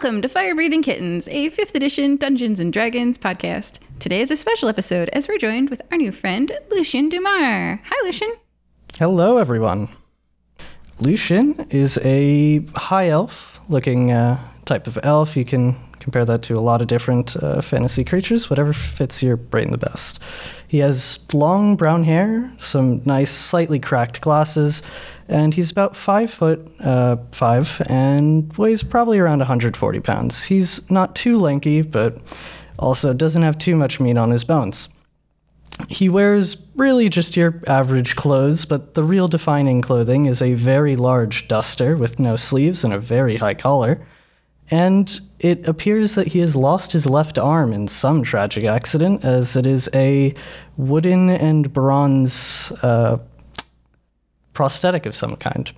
Welcome to Fire Breathing Kittens, a 5th edition Dungeons and Dragons podcast. Today is a special episode as we're joined with our new friend, Lucien Dumar. Hi, Lucien. Hello, everyone. Lucien is a high elf looking uh, type of elf. You can compare that to a lot of different uh, fantasy creatures, whatever fits your brain the best. He has long brown hair, some nice, slightly cracked glasses, and he's about five foot uh, five and weighs probably around 140 pounds. He's not too lanky, but also doesn't have too much meat on his bones. He wears really just your average clothes, but the real defining clothing is a very large duster with no sleeves and a very high collar. And it appears that he has lost his left arm in some tragic accident, as it is a wooden and bronze uh, prosthetic of some kind.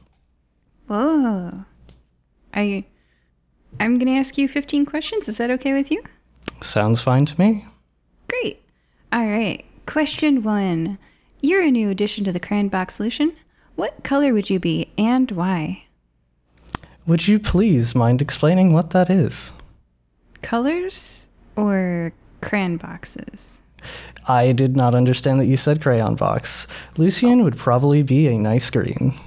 Whoa. I, I'm going to ask you 15 questions. Is that okay with you? Sounds fine to me. Great. All right. Question one. You're a new addition to the Cranbach solution. What color would you be and why? Would you please mind explaining what that is? Colors or crayon boxes? I did not understand that you said crayon box. Lucien would probably be a nice green.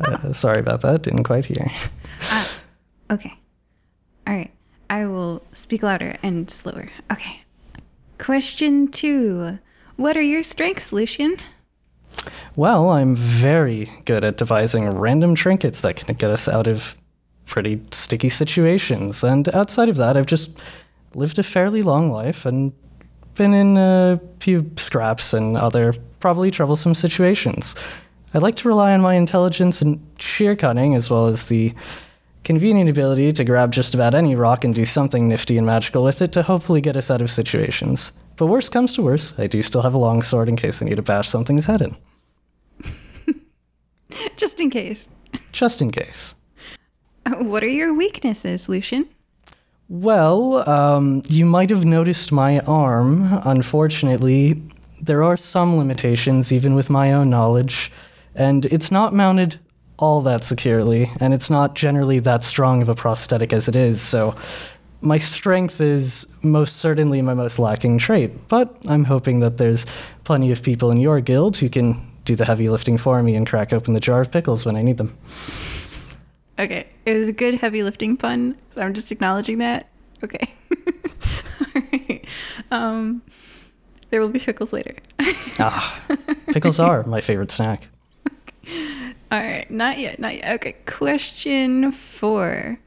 Uh, sorry about that, didn't quite hear. Ah, okay. All right. I will speak louder and slower. Okay. Question two. What are your strengths, Lucien? Well, I'm very good at devising random trinkets that can get us out of pretty sticky situations. And outside of that, I've just lived a fairly long life and been in a few scraps and other probably troublesome situations. I like to rely on my intelligence and sheer cunning, as well as the convenient ability to grab just about any rock and do something nifty and magical with it to hopefully get us out of situations. But worst comes to worst, I do still have a long sword in case I need to bash something's head in. Just in case. Just in case. What are your weaknesses, Lucian? Well, um, you might have noticed my arm. Unfortunately, there are some limitations, even with my own knowledge, and it's not mounted all that securely, and it's not generally that strong of a prosthetic as it is, so my strength is most certainly my most lacking trait, but I'm hoping that there's plenty of people in your guild who can do the heavy lifting for me and crack open the jar of pickles when I need them. Okay. It was a good heavy lifting pun, so I'm just acknowledging that. Okay. All right. Um, there will be pickles later. ah, pickles are my favorite snack. All right. Not yet. Not yet. Okay. Question four.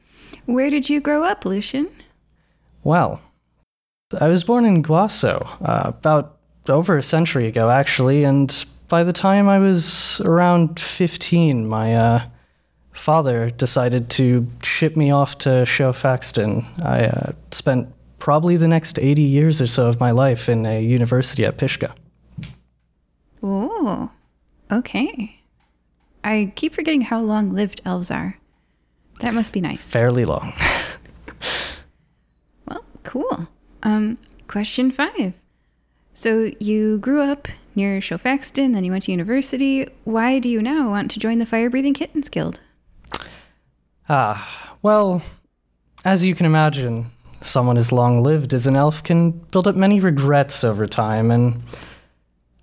Where did you grow up, Lucien? Well, I was born in Guaso uh, about over a century ago, actually, and by the time I was around 15, my uh, father decided to ship me off to Showfaxton. I uh, spent probably the next 80 years or so of my life in a university at Pishka. Oh, okay. I keep forgetting how long lived elves are. That must be nice. Fairly long. cool. Um, question five. So you grew up near Showfaxton, then you went to university. Why do you now want to join the Fire Breathing Kittens Guild? Ah, well, as you can imagine, someone as long lived as an elf can build up many regrets over time, and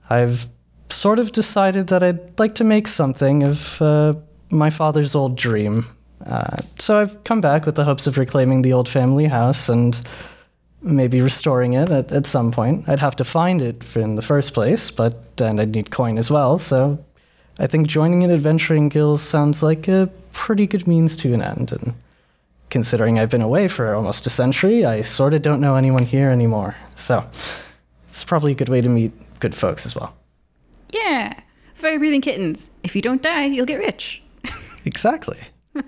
I've sort of decided that I'd like to make something of uh, my father's old dream. Uh, so I've come back with the hopes of reclaiming the old family house and maybe restoring it at, at some point. I'd have to find it in the first place, but and I'd need coin as well. So I think joining an adventuring guild sounds like a pretty good means to an end. And considering I've been away for almost a century, I sort of don't know anyone here anymore. So it's probably a good way to meet good folks as well. Yeah, fire breathing kittens. If you don't die, you'll get rich. exactly.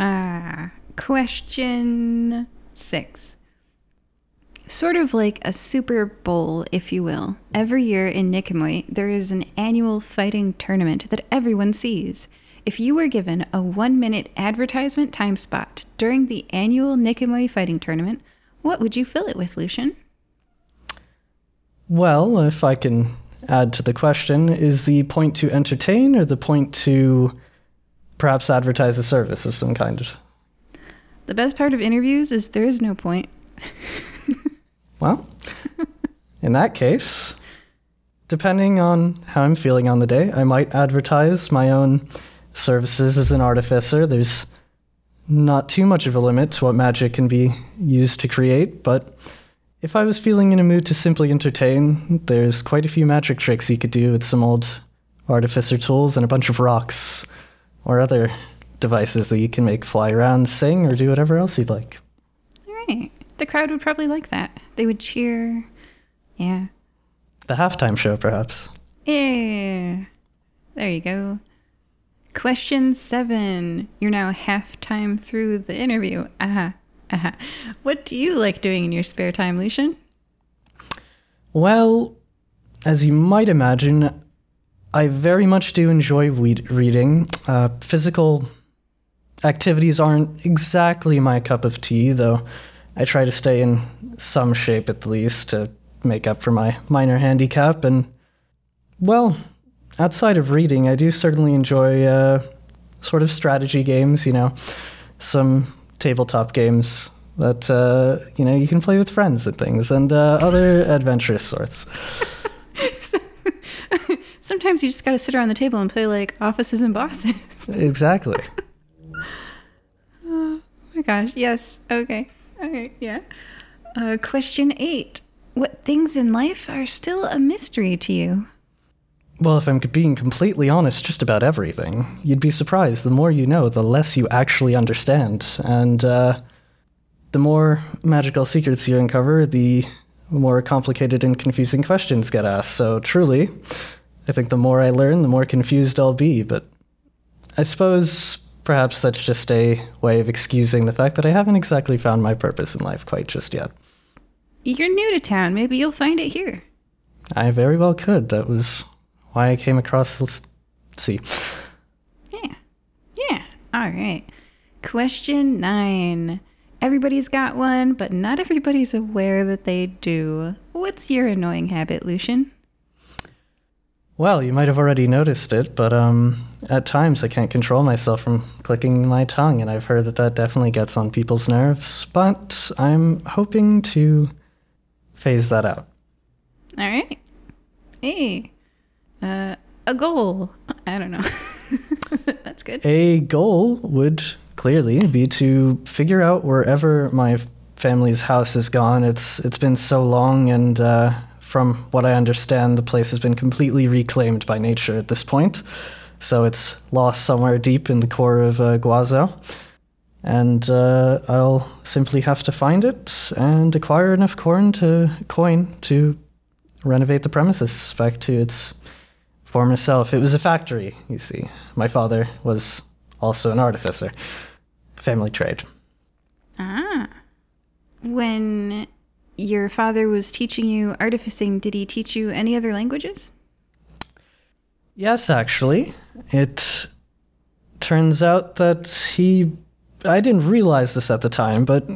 Ah, uh, question six. Sort of like a Super Bowl, if you will. Every year in Nicomoy, there is an annual fighting tournament that everyone sees. If you were given a one minute advertisement time spot during the annual Nicomoy fighting tournament, what would you fill it with, Lucian? Well, if I can add to the question, is the point to entertain or the point to perhaps advertise a service of some kind? The best part of interviews is there is no point. Well, in that case, depending on how I'm feeling on the day, I might advertise my own services as an artificer. There's not too much of a limit to what magic can be used to create, but if I was feeling in a mood to simply entertain, there's quite a few magic tricks you could do with some old artificer tools and a bunch of rocks or other devices that you can make fly around, sing, or do whatever else you'd like. All right. The crowd would probably like that. They would cheer. Yeah. The halftime show, perhaps. Yeah. There you go. Question seven. You're now halftime through the interview. Aha. Aha. What do you like doing in your spare time, Lucian? Well, as you might imagine, I very much do enjoy reading. Uh, physical activities aren't exactly my cup of tea, though I try to stay in some shape at least to make up for my minor handicap. And, well, outside of reading, I do certainly enjoy uh, sort of strategy games, you know, some tabletop games that, uh, you know, you can play with friends and things, and uh, other adventurous sorts. Sometimes you just gotta sit around the table and play like offices and bosses. Exactly. oh my gosh, yes. Okay. Okay, yeah. Uh, question eight. What things in life are still a mystery to you? Well, if I'm being completely honest, just about everything. You'd be surprised. The more you know, the less you actually understand. And uh, the more magical secrets you uncover, the more complicated and confusing questions get asked. So, truly, I think the more I learn, the more confused I'll be. But I suppose perhaps that's just a way of excusing the fact that I haven't exactly found my purpose in life quite just yet. You're new to town. Maybe you'll find it here. I very well could. That was why I came across this. See. Yeah. Yeah. All right. Question nine. Everybody's got one, but not everybody's aware that they do. What's your annoying habit, Lucian? Well, you might have already noticed it, but um, at times I can't control myself from clicking my tongue, and I've heard that that definitely gets on people's nerves. But I'm hoping to phase that out. All right. Hey, uh, a goal. I don't know. That's good. A goal would clearly be to figure out wherever my family's house is gone. It's it's been so long, and uh, from what I understand, the place has been completely reclaimed by nature at this point. So it's lost somewhere deep in the core of uh, Guazo. And uh, I'll simply have to find it and acquire enough corn to coin to renovate the premises back to its former self. It was a factory, you see. My father was also an artificer. Family trade. Ah. When your father was teaching you artificing, did he teach you any other languages? Yes, actually. It turns out that he. I didn't realize this at the time, but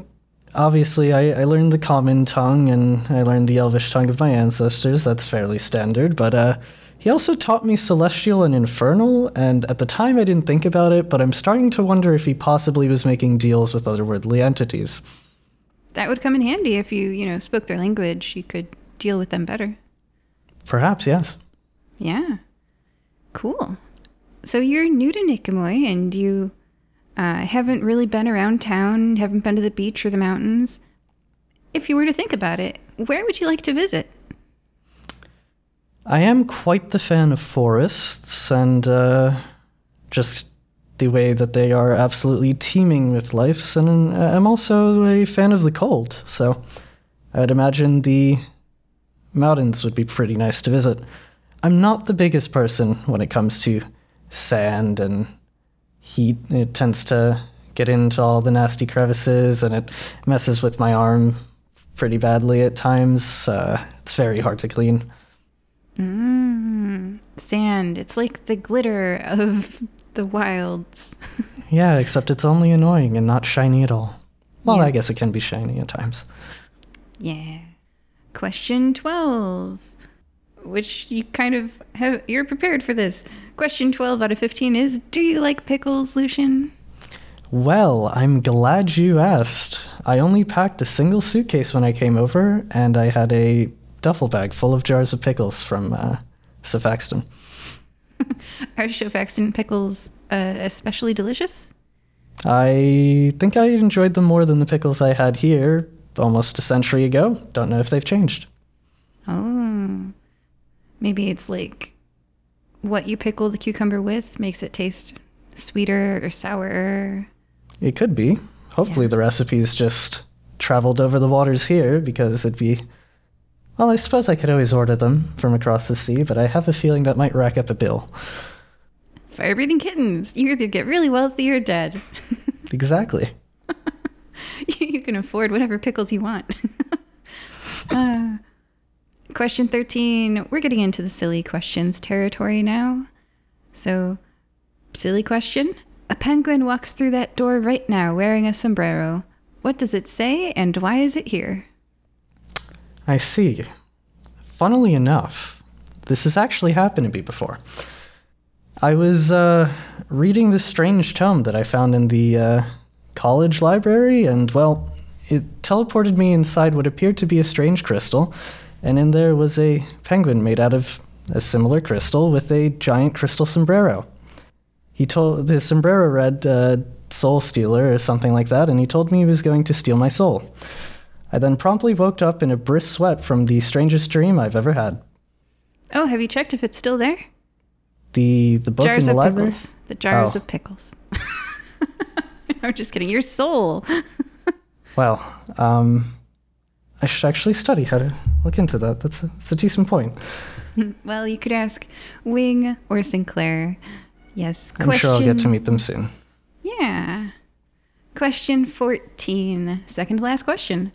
obviously I, I learned the common tongue and I learned the elvish tongue of my ancestors. That's fairly standard, but uh, he also taught me celestial and infernal, and at the time I didn't think about it, but I'm starting to wonder if he possibly was making deals with otherworldly entities. That would come in handy if you, you know, spoke their language. You could deal with them better. Perhaps, yes. Yeah. Cool. So you're new to Nicomoy and you uh, haven't really been around town, haven't been to the beach or the mountains. If you were to think about it, where would you like to visit? I am quite the fan of forests and uh, just the way that they are absolutely teeming with life. And uh, I'm also a fan of the cold, so I'd imagine the mountains would be pretty nice to visit. I'm not the biggest person when it comes to sand and heat. It tends to get into all the nasty crevices and it messes with my arm pretty badly at times. Uh, it's very hard to clean. Mm, sand. It's like the glitter of the wilds. yeah, except it's only annoying and not shiny at all. Well, Yeah. I guess it can be shiny at times. yeah. Question 12, which you kind of have, you're prepared for this. Question 12 out of 15 is Do you like pickles, Lucian? Well, I'm glad you asked. I only packed a single suitcase when I came over, and I had a duffel bag full of jars of pickles from uh. Are Shofaxton pickles uh, especially delicious? I think I enjoyed them more than the pickles I had here almost a century ago. Don't know if they've changed. Oh. Maybe it's like what you pickle the cucumber with makes it taste sweeter or sour. It could be. Hopefully, the recipe's just traveled over the waters here because it'd be. Well, I suppose I could always order them from across the sea, but I have a feeling that might rack up a bill. Fire breathing kittens. You either get really wealthy or dead. Exactly. you can afford whatever pickles you want. uh, question 13. We're getting into the silly questions territory now. So, silly question. A penguin walks through that door right now wearing a sombrero. What does it say and why is it here? I see. Funnily enough, this has actually happened to me before. I was uh, reading this strange tome that I found in the uh, college library, and well, it teleported me inside what appeared to be a strange crystal, and in there was a penguin made out of a similar crystal with a giant crystal sombrero. He told the sombrero read uh, "Soul Stealer" or something like that, and he told me he was going to steal my soul. I then promptly woke up in a brisk sweat from the strangest dream I've ever had. Oh, have you checked if it's still there? The the book jars in the of library. pickles. The jars Oh. of pickles. I'm just kidding. Your soul. Well, um, I should actually study how to look into that. That's a, that's a decent point. well, you could ask Wing or Sinclair. Yes. I'm sure I'll get to meet them soon. Yeah. Question 14. Second to last question.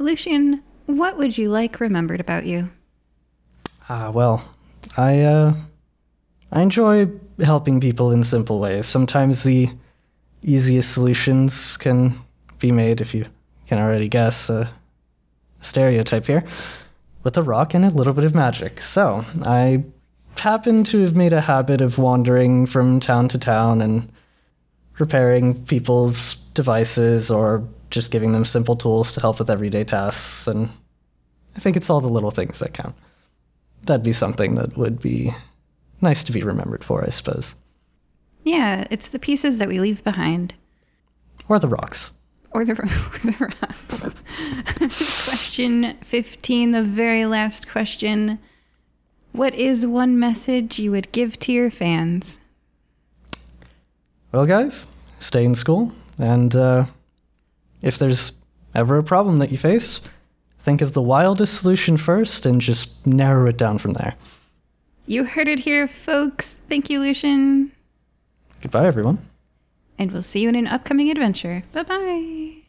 Lucian, what would you like remembered about you? Ah, well, I uh, I enjoy helping people in simple ways. Sometimes the easiest solutions can be made, if you can already guess a stereotype here, with a rock and a little bit of magic. So I happen to have made a habit of wandering from town to town and repairing people's devices or just giving them simple tools to help with everyday tasks. And I think it's all the little things that count that'd be something that would be nice to be remembered for, I suppose. Yeah, it's the pieces that we leave behind. Or the rocks. Or the, or the rocks. question 15, the very last question. What is one message you would give to your fans? Well, guys, stay in school, and uh, if there's ever a problem that you face, think of the wildest solution first and just narrow it down from there. You heard it here, folks. Thank you, Lucian. Goodbye, everyone. And we'll see you in an upcoming adventure. Bye bye.